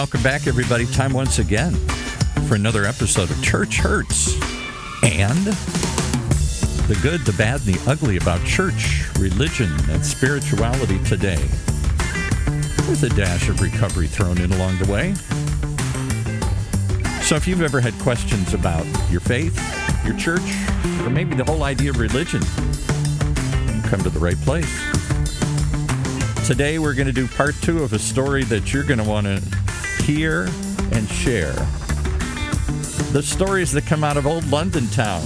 welcome back, everybody. Time once again for another episode of Church Hurts and the good, the bad, and the ugly about church, religion, and spirituality today. With a dash of recovery thrown in along the way. So, if you've ever had questions about your faith, your church, or maybe the whole idea of religion, you come to the right place. Today, we're going to do part two of a story that you're going to want to hear and share. The stories that come out of old London town,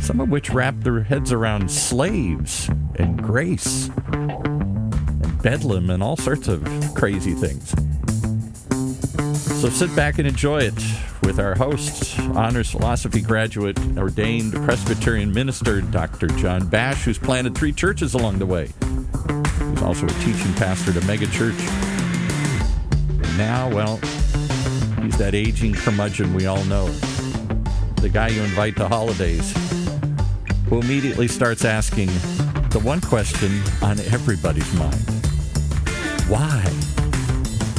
some of which wrap their heads around slaves and grace and bedlam and all sorts of crazy things. So sit back and enjoy it with our host, honors philosophy graduate, ordained Presbyterian minister, Dr. John Bash, who's planted three churches along the way. He's also a teaching pastor at a megachurch. Now, well, he's that aging curmudgeon we all know. The guy you invite to holidays, who immediately starts asking the one question on everybody's mind Why?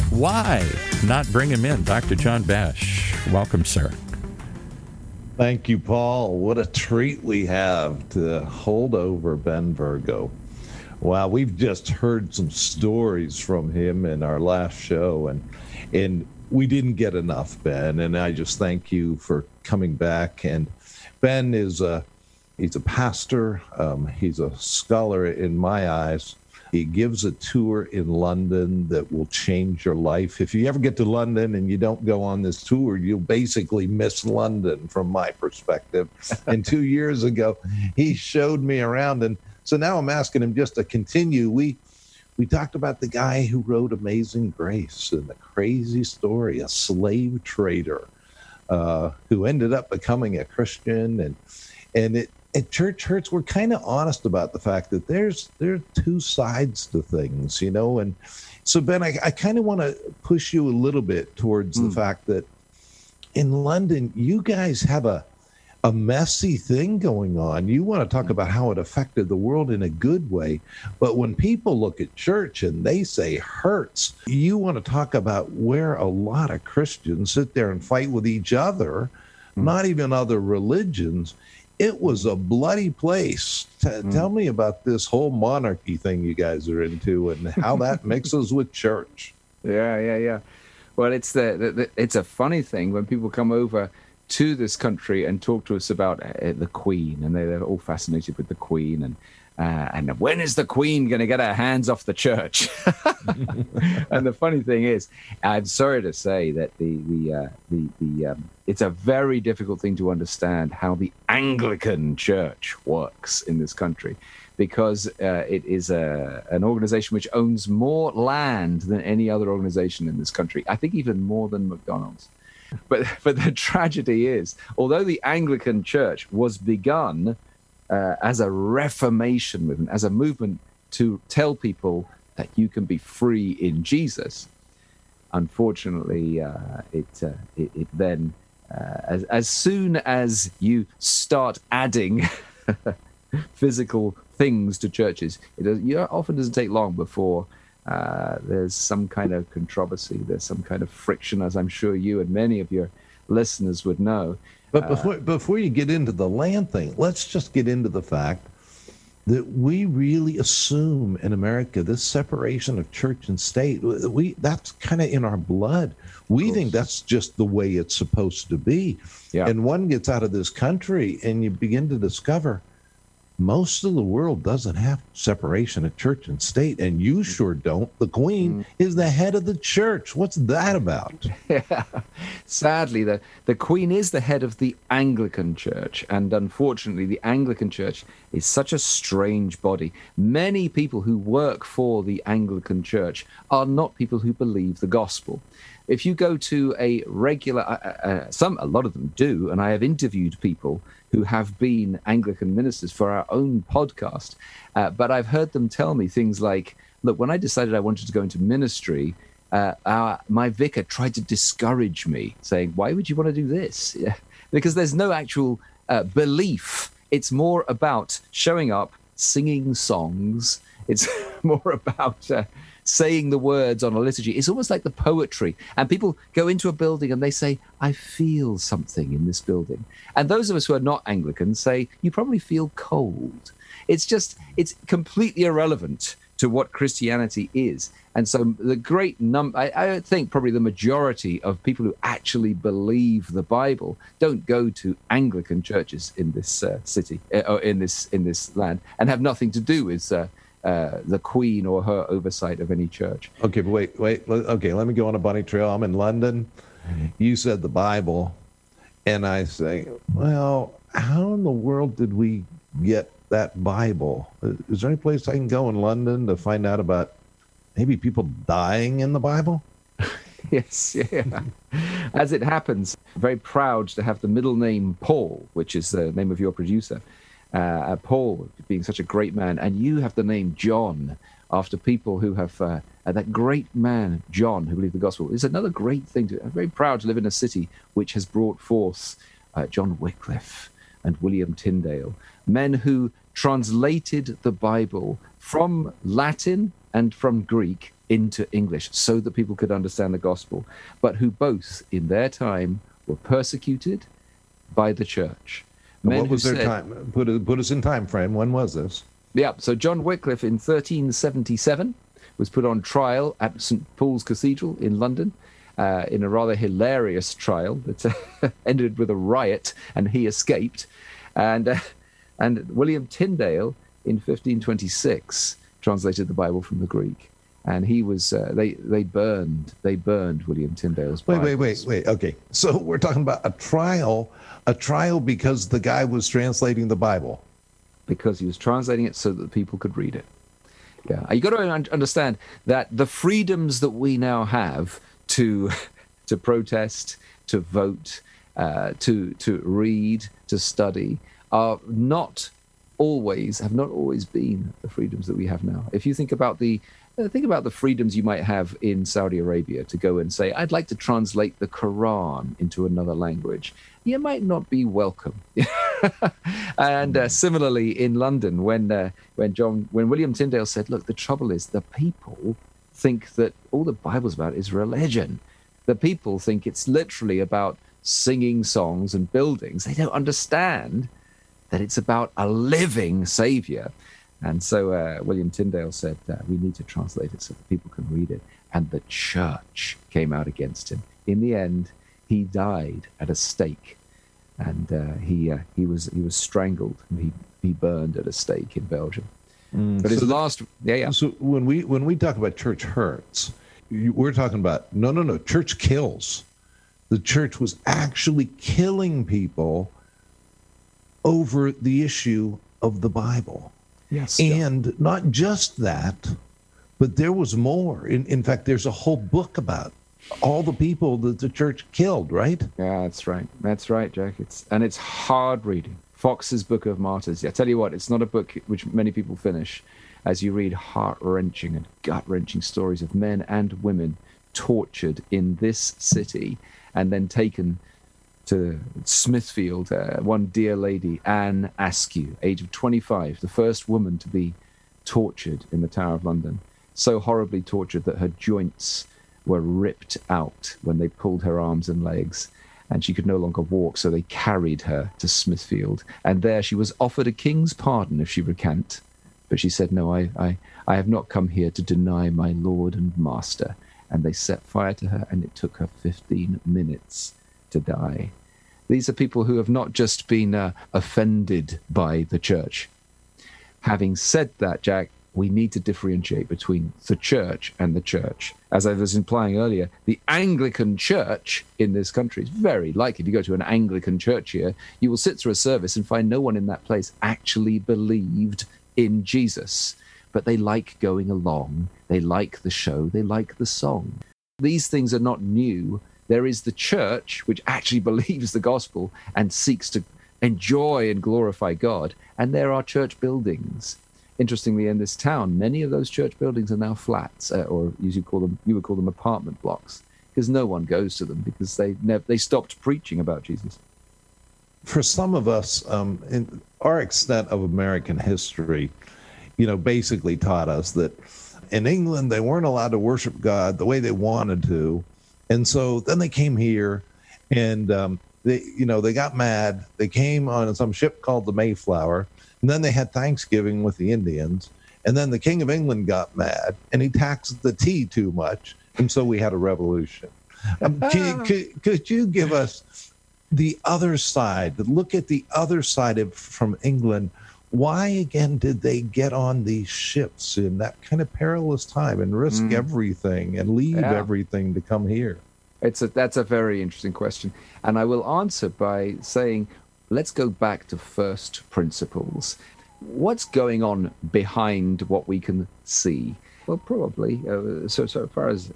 Why not bring him in? Dr. John Bash. Welcome, sir. Thank you, Paul. What a treat we have to hold over Ben Virgo. Wow, we've just heard some stories from him in our last show, and and we didn't get enough, Ben. And I just thank you for coming back. And Ben is a he's a pastor. Um, he's a scholar in my eyes. He gives a tour in London that will change your life. If you ever get to London and you don't go on this tour, you'll basically miss London from my perspective. and two years ago, he showed me around. And so now I'm asking him just to continue. We we talked about the guy who wrote Amazing Grace and the crazy story, a slave trader uh, who ended up becoming a Christian and and it at church hurts we're kind of honest about the fact that there's there are two sides to things you know and so ben i, I kind of want to push you a little bit towards mm. the hmm. fact that in london you guys have a a messy thing going on you want to talk about how it affected the world in a good way but when people look at church and they say hurts you want to talk about where a lot of christians sit there and fight with each other mm. not even other religions it was a bloody place. T- mm. Tell me about this whole monarchy thing you guys are into and how that mixes with church. Yeah, yeah, yeah. Well, it's the, the, the, it's a funny thing when people come over to this country and talk to us about uh, the Queen, and they're, they're all fascinated with the Queen and uh, and when is the Queen going to get her hands off the church? and the funny thing is, I'm sorry to say that the the uh, the, the um, it's a very difficult thing to understand how the Anglican Church works in this country, because uh, it is a an organization which owns more land than any other organization in this country. I think even more than McDonald's. But but the tragedy is, although the Anglican Church was begun uh, as a reformation movement, as a movement to tell people that you can be free in Jesus. Unfortunately, uh, it, uh, it, it then uh, as as soon as you start adding physical things to churches, it, it often doesn't take long before uh, there's some kind of controversy, there's some kind of friction, as I'm sure you and many of your listeners would know. But uh, before before you get into the land thing, let's just get into the fact that we really assume in America this separation of church and state. We that's kind of in our blood. We think that's just the way it's supposed to be. Yeah. And one gets out of this country and you begin to discover most of the world doesn't have separation of church and state, and you mm. sure don't. The queen mm. is the head of the church. What's that about? Yeah. Sadly, the, the queen is the head of the Anglican church, and unfortunately, the Anglican church is such a strange body. Many people who work for the Anglican church are not people who believe the gospel if you go to a regular uh, uh, uh some a lot of them do and i have interviewed people who have been Anglican ministers for our own podcast. Uh, but I've heard them tell me things like, look, when I decided I wanted to go into ministry, uh, our, my vicar tried to discourage me, saying, why would you want to do this? Yeah. Because there's no actual uh, belief. It's more about showing up, singing songs. It's more about uh, saying the words on a liturgy. It's almost like the poetry. And people go into a building and they say, I feel something in this building. And those of us who are not Anglicans say, You probably feel cold. It's just, it's completely irrelevant to what Christianity is. And so the great number, I, I, think probably the majority of people who actually believe the Bible don't go to Anglican churches in this uh, city uh, or in this in this land and have nothing to do with uh, uh, the Queen or her oversight of any church. Okay, but wait, wait. Okay, let me go on a bunny trail. I'm in London. You said the Bible, and I say, well, how in the world did we get that Bible? Is there any place I can go in London to find out about maybe people dying in the Bible? yes, yeah. As it happens, very proud to have the middle name Paul, which is the name of your producer. Uh, uh, Paul being such a great man, and you have the name John after people who have uh, uh, that great man John who believed the gospel is another great thing. To, I'm very proud to live in a city which has brought forth uh, John Wycliffe and William Tyndale, men who translated the Bible from Latin and from Greek into English so that people could understand the gospel, but who both in their time were persecuted by the church. Men what was their said, time? Put, put us in time frame. When was this? Yeah, so John Wycliffe in 1377 was put on trial at St. Paul's Cathedral in London. Uh, in a rather hilarious trial that uh, ended with a riot, and he escaped. And uh, and William Tyndale in 1526 translated the Bible from the Greek. And he was uh, they they burned they burned William Tyndale's. Bibles. Wait wait wait wait okay so we're talking about a trial a trial because the guy was translating the Bible because he was translating it so that people could read it. Yeah, you got to understand that the freedoms that we now have to to protest, to vote, uh, to to read, to study are not always have not always been the freedoms that we have now. If you think about the think about the freedoms you might have in Saudi Arabia to go and say, "I'd like to translate the Quran into another language," you might not be welcome. and uh, similarly, in London, when uh, when John when William Tyndale said, "Look, the trouble is the people think that all the Bible's about is religion. The people think it's literally about singing songs and buildings. They don't understand." that it's about a living Savior. And so uh, William Tyndale said, uh, we need to translate it so that people can read it. And the church came out against him. In the end, he died at a stake, and uh, he uh, he was he was strangled and he he burned at a stake in Belgium. Mm, but his so last, yeah, yeah. So when we when we talk about church hurts, we're talking about no, no, no. Church kills. The church was actually killing people over the issue of the Bible. Yes. And not just that, but there was more. In, in fact, there's a whole book about all the people that the church killed, right? Yeah, that's right. That's right, Jack. It's and it's hard reading. Foxe's Book of Martyrs. I tell you what, it's not a book which many people finish as you read heart wrenching and gut wrenching stories of men and women tortured in this city and then taken to Smithfield, uh, one dear lady, Anne Askew, age of 25, the first woman to be tortured in the Tower of London. So horribly tortured that her joints were ripped out when they pulled her arms and legs, and she could no longer walk, so they carried her to Smithfield. And there she was offered a king's pardon if she recant. But she said, No, I, I, I have not come here to deny my lord and master. And they set fire to her, and it took her 15 minutes to die. These are people who have not just been uh, offended by the church. Having said that, Jack, we need to differentiate between the church and the church. As I was implying earlier, the Anglican church in this country is very likely. If you go to an Anglican church here, you will sit through a service and find no one in that place actually believed in Jesus. But they like going along, they like the show, they like the song. These things are not new there is the church, which actually believes the gospel and seeks to enjoy and glorify God. And there are church buildings. Interestingly, in this town, many of those church buildings are now flats, uh, or you call them, you would call them apartment blocks, because no one goes to them because they never, they stopped preaching about Jesus. For some of us, um, in our extent of American history, you know, basically taught us that In England, they weren't allowed to worship God the way they wanted to. And so then they came here and um, they, you know, they got mad. They came on some ship called the Mayflower. And then they had Thanksgiving with the Indians. And then the King of England got mad and he taxed the tea too much. And so we had a revolution. Um, could, could, could you give us the other side, look at the other side of from England? Why again did they get on these ships in that kind of perilous time and risk mm. everything and leave yeah. everything to come here? It's a, that's a very interesting question. And I will answer by saying, let's go back to first principles. What's going on behind what we can see? Well, probably, uh, so, so far as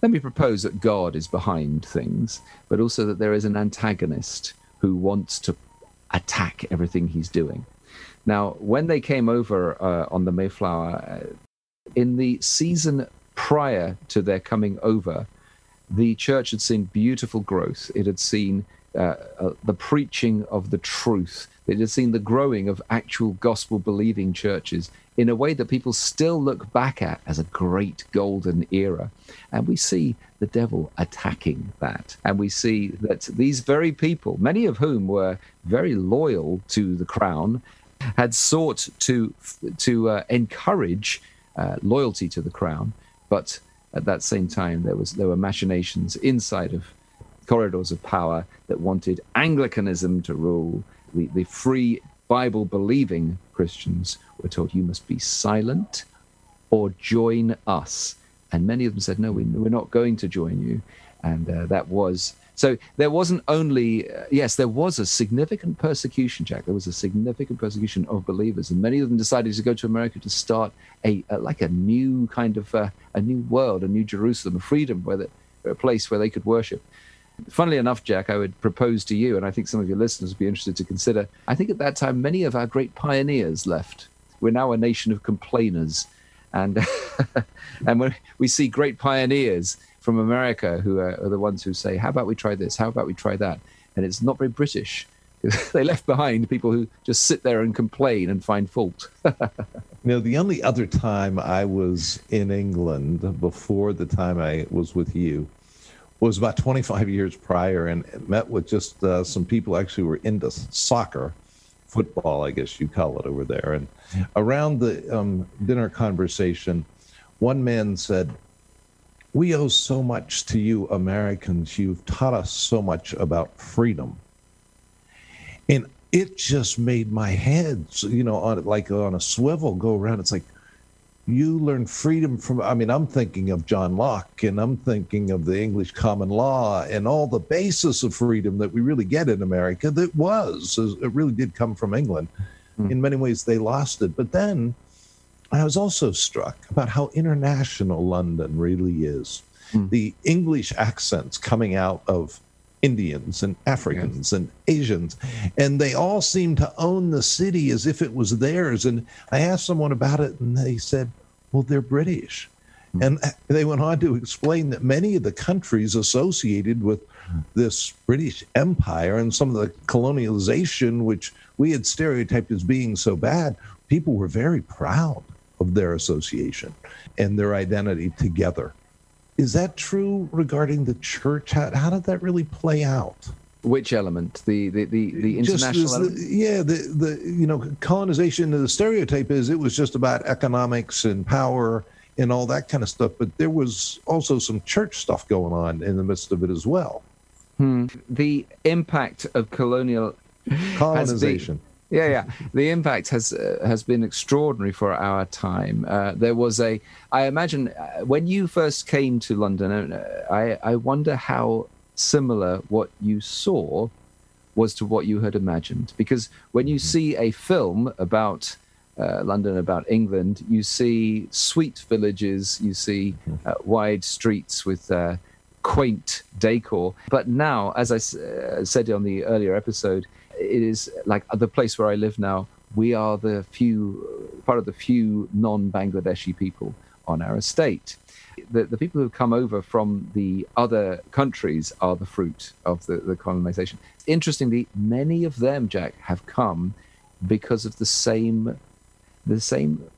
let me propose that God is behind things, but also that there is an antagonist who wants to attack everything he's doing. Now, when they came over uh, on the Mayflower, uh, in the season prior to their coming over, the church had seen beautiful growth. It had seen uh, uh, the preaching of the truth. It had seen the growing of actual gospel believing churches in a way that people still look back at as a great golden era. And we see the devil attacking that. And we see that these very people, many of whom were very loyal to the crown, had sought to, to uh, encourage uh, loyalty to the crown, but at that same time, there was there were machinations inside of corridors of power that wanted Anglicanism to rule. The, the free Bible believing Christians were told, you must be silent or join us. And many of them said, no, we, we're not going to join you. And uh, that was so there wasn't only, uh, yes, there was a significant persecution, Jack. There was a significant persecution of believers, and many of them decided to go to America to start a, a like a new kind of uh, a new world, a new Jerusalem, a freedom, where the, a place where they could worship. Funnily enough, Jack, I would propose to you, and I think some of your listeners would be interested to consider. I think at that time, many of our great pioneers left. We're now a nation of complainers, and and when we see great pioneers from America who are, are, the ones who say, "How about we try this? How about we try that?" And it's not very British. they left behind people who just sit there and complain and find fault. know, the only other time I was in England before the time I was with you was about 25 years prior, and met with just uh, some people actually were into soccer, football, I guess you call it over there. And around the um, dinner conversation, one man said, we owe so much to you Americans. You've taught us so much about freedom. And it just made my head, you know, on like on a swivel go around. It's like you learn freedom from I mean, I'm thinking of John Locke and I'm thinking of the English common law and all the basis of freedom that we really get in America that was it really did come from England. Mm. In many ways they lost it. But then I was also struck about how international London really is. Mm. The English accents coming out of Indians and Africans yes. and Asians, and they all seem to own the city as if it was theirs. And I asked someone about it, and they said, Well, they're British. Mm. And they went on to explain that many of the countries associated with this British Empire and some of the colonialization, which we had stereotyped as being so bad, people were very proud of their association and their identity together. Is that true regarding the church? How, how did that really play out? Which element? The the the, the international element? The, yeah, the the you know colonization. The stereotype is it was just about economics and power and all that kind of stuff, but there was also some church stuff going on in the midst of it as well. Hmm. The impact of colonial colonization yeah, yeah. The impact has uh, has been extraordinary for our time. Uh, there was a, I imagine, uh, when you first came to London, uh, I I wonder how similar what you saw was to what you had imagined. Because when you mm-hmm. see a film about uh, London, about England, you see sweet villages, you see mm-hmm. uh, wide streets with quaint decor. But now, as I said on the earlier episode it is like the place where I live now. We are the few part of the few non-Bangladeshi people on our estate. The, the people who come over from the other countries are the fruit of the, the colonization. Interestingly, many of them, Jack, have come because of the same the same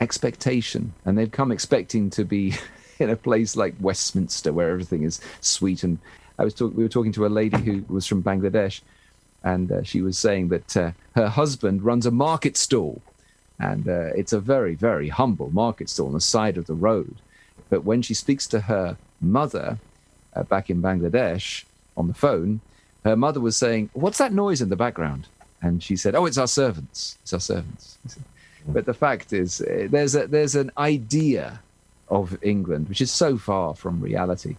expectation, and they've come expecting to be in a place like Westminster where everything is sweet. And I was talk- we were talking to a lady who was from Bangladesh, and uh, she was saying that uh, her husband runs a market stall, and uh, it's a very very humble market stall on the side of the road. But when she speaks to her mother uh, back in Bangladesh on the phone, her mother was saying, "What's that noise in the background?" And she said, "Oh, it's our servants. It's our servants." But the fact is, uh, there's a, there's an idea of England which is so far from reality.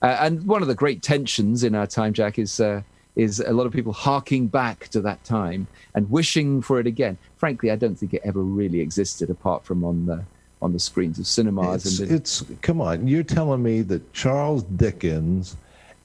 Uh, and one of the great tensions in our time, Jack, is uh, is a lot of people harking back to that time and wishing for it again. Frankly, I don't think it ever really existed apart from on the on the screens of cinemas. It's, and it's come on. You're telling me that Charles Dickens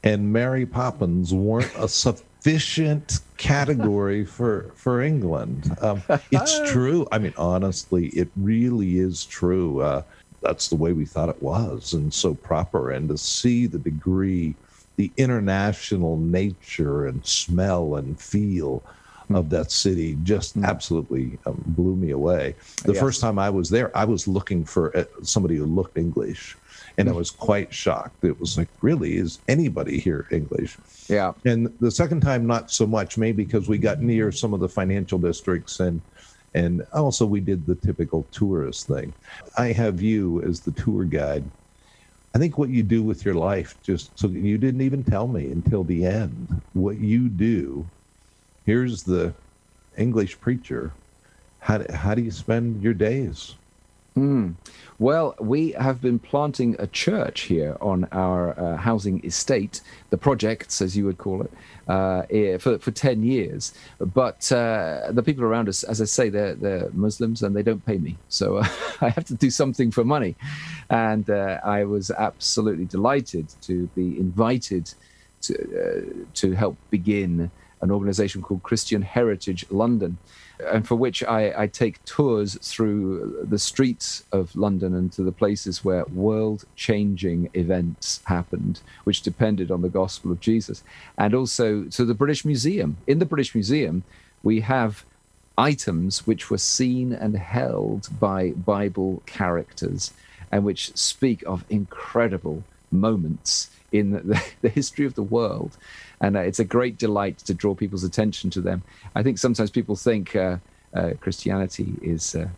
and Mary Poppins weren't a sufficient category for for England. Um, it's true. I mean, honestly, it really is true. Uh, that's the way we thought it was, and so proper. And to see the degree, the international nature and smell and feel of that city just absolutely um, blew me away. The first time I was there, I was looking for uh, somebody who looked English, and I was quite shocked. It was like, really, is anybody here English? yeah, And the second time, not so much, maybe because we got near some of the financial districts and and also we did the typical tourist thing. I have you as the tour guide. I think what you do with your life, just so you didn't even tell me until the end, what you do. Here's the English preacher. How do, how do you spend your days? Well, we have been planting a church here on our uh, housing estate, the projects, as you would call it, uh, for, for 10 years. But uh, the people around us, as I say, they're, they're Muslims and they don't pay me. So I have to do something for money. And uh, I was absolutely delighted to be invited to, uh, to help begin an organization called Christian Heritage London, and for which I, I take tours through the streets of London and to the places where world changing events happened, which depended on the gospel of Jesus, and also to the British Museum. In the British Museum, we have items which were seen and held by Bible characters and which speak of incredible moments in the, the history of the world. And uh, it's a great delight to draw people's attention to them. I think sometimes people think uh, uh, Christianity is, uh,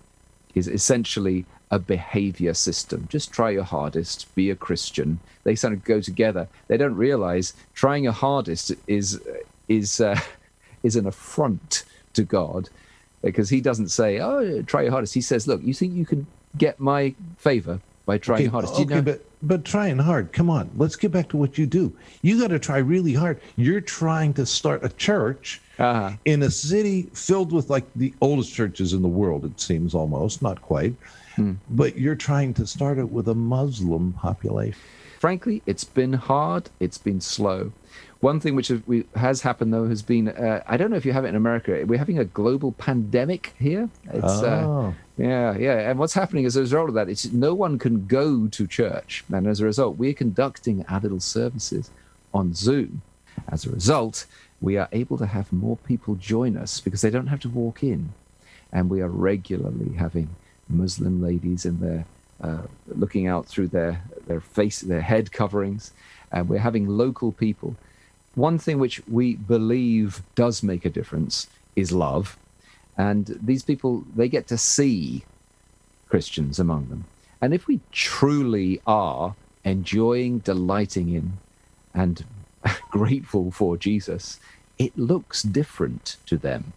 is essentially a behavior system. Just try your hardest, be a Christian. They sort of go together. They don't realize trying your hardest is, is, uh, is an affront to God because he doesn't say, "Oh, try your hardest." He says, "Look, you think you can get my favor by trying your hardest?" Do you know- but but trying hard. Come on, let's get back to what you do. You got to try really hard. You're trying to start a church Uh-huh. in a city filled with like the oldest churches in the world. It seems almost not quite, Hmm. but you're trying to start it with a Muslim population. Frankly, it's been hard. It's been slow. One thing which has- we- has happened though has been uh, I don't know if you have it in America. We're having a global pandemic here. It's uh, Oh. yeah, yeah. And what's happening as a result of that is no one can go to church, and as a result, we're conducting our little services on Zoom. As a result, we are able to have more people join us because they don't have to walk in, and we are regularly having Muslim ladies in there uh, looking out through their their face, their head coverings, and we're having local people. One thing which we believe does make a difference is love, and these people they get to see Christians among them, and if we truly are enjoying, delighting in, and grateful for Jesus, it looks different to them.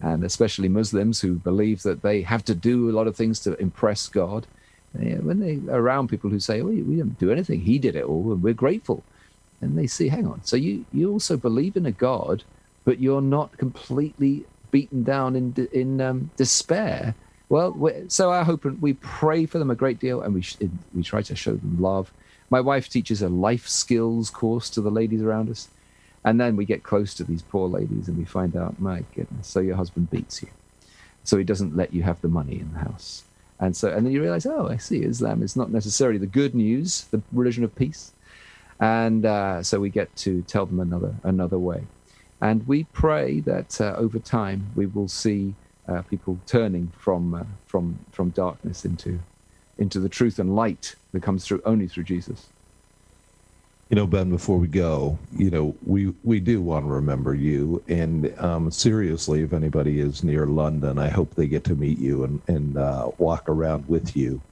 And especially Muslims who believe that they have to do a lot of things to impress God. When they are around people who say, "Oh, we didn't do anything; He did it all, and we're grateful," and they see, "Hang on, so you you also believe in a God, but you're not completely beaten down in in um, despair." Well, so I hope and we pray for them a great deal, and we sh- we try to show them love. My wife teaches a life skills course to the ladies around us. And then we get close to these poor ladies and we find out, my goodness, so your husband beats you. So he doesn't let you have the money in the house. And so, and then you realize, oh, I see, Islam is not necessarily the good news, the religion of peace. And uh, so we get to tell them another another way. And we pray that uh, over time we will see uh, people turning from uh, from from darkness into into the truth and light that comes through only through Jesus. You know, Ben, before we go, you know, we, we do want to remember you. And um, seriously, if anybody is near London, I hope they get to meet you and, and uh, walk around with you.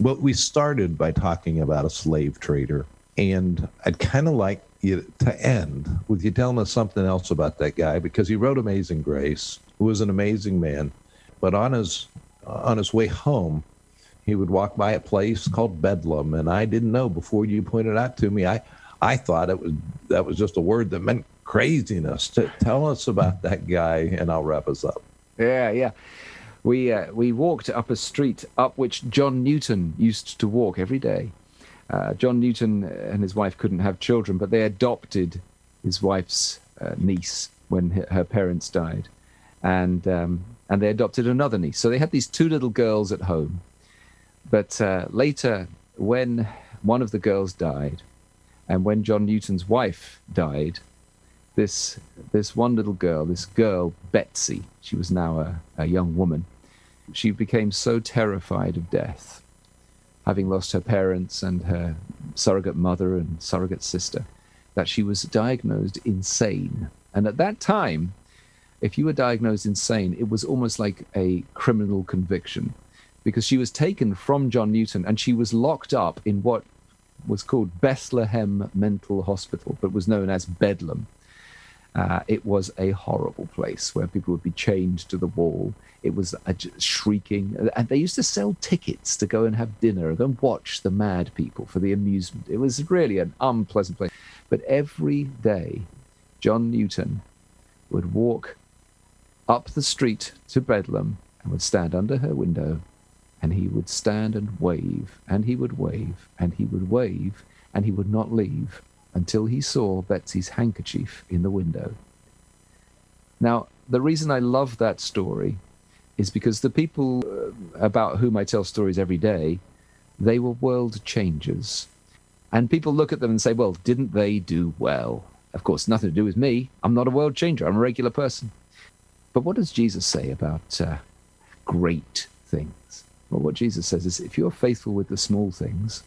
Well, we started by talking about a slave trader. And I'd kind of like you to end with you telling us something else about that guy because he wrote Amazing Grace, who was an amazing man. But on his, on his way home, he would walk by a place called Bedlam, and I didn't know before you pointed out to me. I I thought it was that was just a word that meant craziness. To tell us about that guy, and I'll wrap us up. Yeah, yeah. We uh, we walked up a street up which John Newton used to walk every day. Uh, John Newton and his wife couldn't have children, but they adopted his wife's uh, niece when her parents died, and um, and they adopted another niece. So they had these two little girls at home but uh, later, when one of the girls died, and when John Newton's wife died, this this one little girl, this girl Betsy, she was now a, a young woman, she became so terrified of death, having lost her parents and her surrogate mother and surrogate sister, that she was diagnosed insane. And at that time, if you were diagnosed insane, it was almost like a criminal conviction because she was taken from John Newton and she was locked up in what was called Bethlehem Mental Hospital, but was known as Bedlam. Uh, it was a horrible place where people would be chained to the wall. It was a, shrieking, and they used to sell tickets to go and have dinner, go and watch the mad people for the amusement. It was really an unpleasant place. But every day, John Newton would walk up the street to Bedlam and would stand under her window and he would stand and wave, and he would wave, and he would wave, and he would not leave until he saw Betsy's handkerchief in the window. Now, the reason I love that story is because the people uh, about whom I tell stories every day, they were world changers. And people look at them and say, well, didn't they do well? Of course, nothing to do with me. I'm not a world changer, I'm a regular person. But what does Jesus say about uh, great things? Well, what Jesus says is if you're faithful with the small things,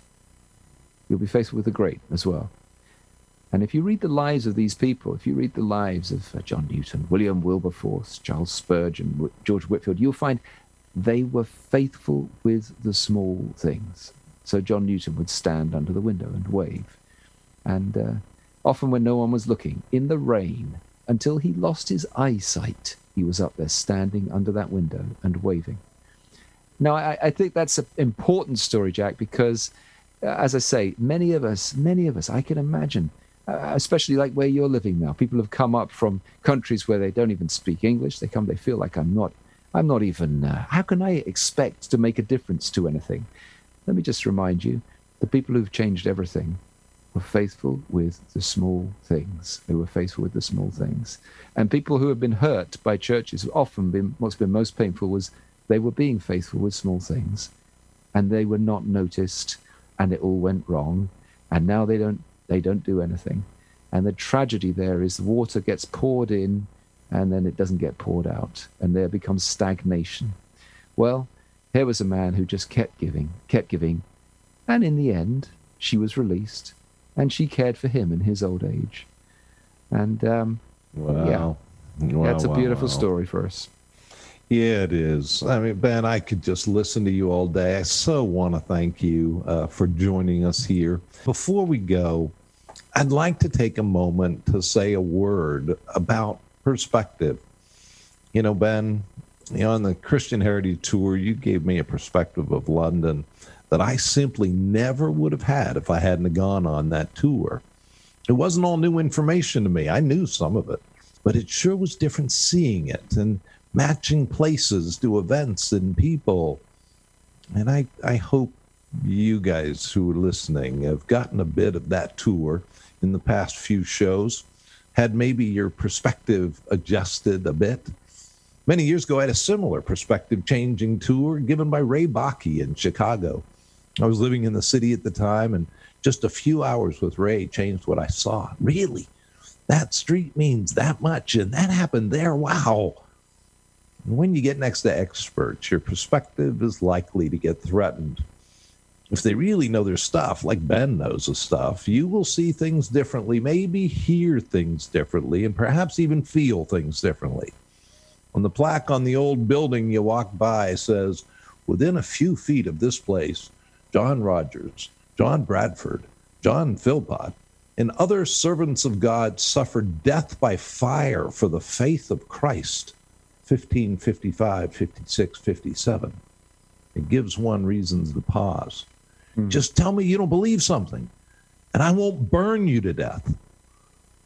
you'll be faithful with the great as well. And if you read the lives of these people, if you read the lives of uh, John Newton, William Wilberforce, Charles Spurgeon, George Whitefield, you'll find they were faithful with the small things. So John Newton would stand under the window and wave. And uh, often when no one was looking, in the rain, until he lost his eyesight, he was up there standing under that window and waving. Now, I, I think that's an important story, Jack, because uh, as I say, many of us, many of us, I can imagine, uh, especially like where you're living now, people have come up from countries where they don't even speak English. They come, they feel like I'm not, I'm not even. Uh, how can I expect to make a difference to anything? Let me just remind you, the people who've changed everything were faithful with the small things. They were faithful with the small things. And people who have been hurt by churches have often been, what's been most painful was they were being faithful with small things, and they were not noticed, and it all went wrong, and now they don't they don't do anything. And the tragedy there is the water gets poured in, and then it doesn't get poured out, and there becomes stagnation. Well, here was a man who just kept giving, kept giving, and in the end, she was released, and she cared for him in his old age. And um, wow. yeah, wow, that's a beautiful wow. story for us. Yeah, it is. I mean, Ben, I could just listen to you all day. I so want to thank you uh, for joining us here. Before we go, I'd like to take a moment to say a word about perspective. You know, Ben, you know, on the Christian Heritage Tour, you gave me a perspective of London that I simply never would have had if I hadn't gone on that tour. It wasn't all new information to me. I knew some of it, but it sure was different seeing it. And matching places to events and people. And I, I hope you guys who are listening have gotten a bit of that tour in the past few shows, had maybe your perspective adjusted a bit. Many years ago, I had a similar perspective changing tour given by Ray Bakke in Chicago. I was living in the city at the time, and just a few hours with Ray changed what I saw. Really? That street means that much, and that happened there. Wow. When you get next to experts, your perspective is likely to get threatened. If they really know their stuff, like Ben knows his stuff, you will see things differently, maybe hear things differently, and perhaps even feel things differently. On the plaque on the old building you walk by says, Within a few feet of this place, John Rogers, John Bradford, John Philpot, and other servants of God suffered death by fire for the faith of Christ. 1555, 56, 57. It gives one reasons to pause. Mm. Just tell me you don't believe something, and I won't burn you to death.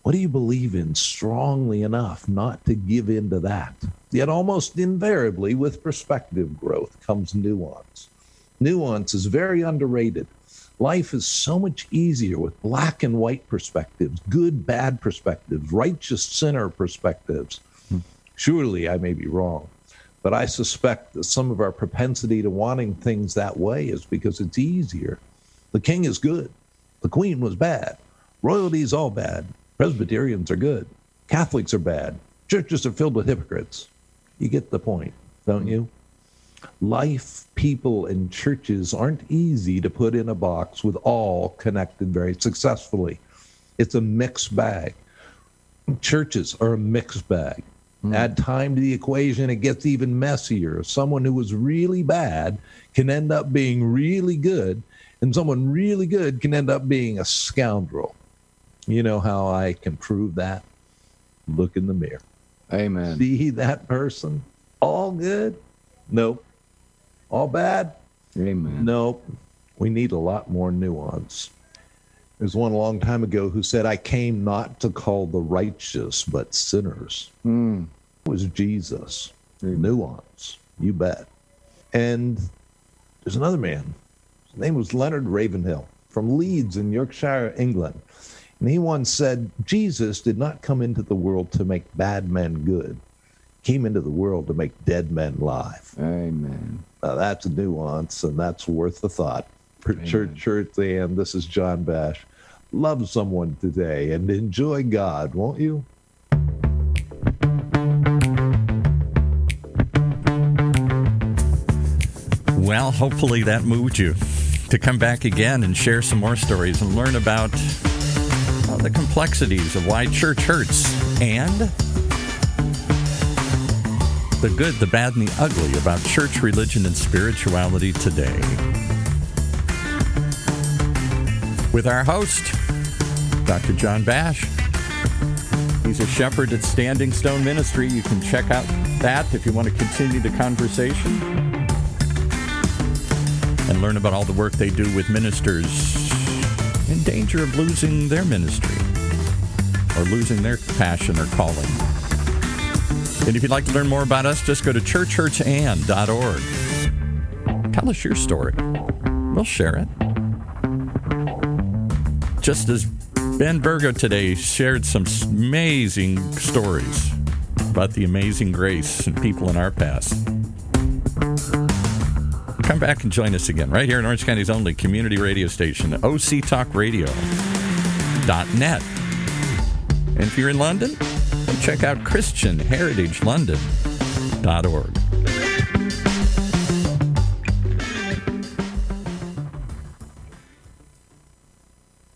What do you believe in strongly enough not to give in to that? Yet, almost invariably, with perspective growth comes nuance. Nuance is very underrated. Life is so much easier with black and white perspectives, good, bad perspectives, righteous, sinner perspectives. Surely I may be wrong, but I suspect that some of our propensity to wanting things that way is because it's easier. The king is good, the queen was bad, royalty is all bad, Presbyterians are good, Catholics are bad, churches are filled with hypocrites. You get the point, don't you? Life, people, and churches aren't easy to put in a box with all connected very successfully. It's a mixed bag. Churches are a mixed bag. Mm. Add time to the equation, it gets even messier. Someone who was really bad can end up being really good, and someone really good can end up being a scoundrel. You know how I can prove that? Look in the mirror. Amen. See that person? All good? Nope. All bad? Amen. Nope. We need a lot more nuance. There's one a long time ago who said, I came not to call the righteous, but sinners. Mm. It was Jesus. Mm. Nuance. You bet. And there's another man. His name was Leonard Ravenhill from Leeds in Yorkshire, England. And he once said, Jesus did not come into the world to make bad men good. He came into the world to make dead men live. Amen. Now that's a nuance, and that's worth the thought. Church, church, and this is John Bash love someone today and enjoy God, won't you? Well, hopefully that moved you to come back again and share some more stories and learn about the complexities of why church hurts and the good, the bad, and the ugly about church, religion, and spirituality today. With our host, Dr. John Bash. He's a shepherd at Standing Stone Ministry. You can check out that if you want to continue the conversation and learn about all the work they do with ministers in danger of losing their ministry or losing their passion or calling. And if you'd like to learn more about us, just go to churchhurtsan.org. Tell us your story. We'll share it. Just as Ben Virgo today shared some amazing stories about the amazing grace and people in our past. Come back and join us again right here in Orange County's only community radio station, octalkradio.net. And if you're in London, check out ChristianHeritageLondon.org.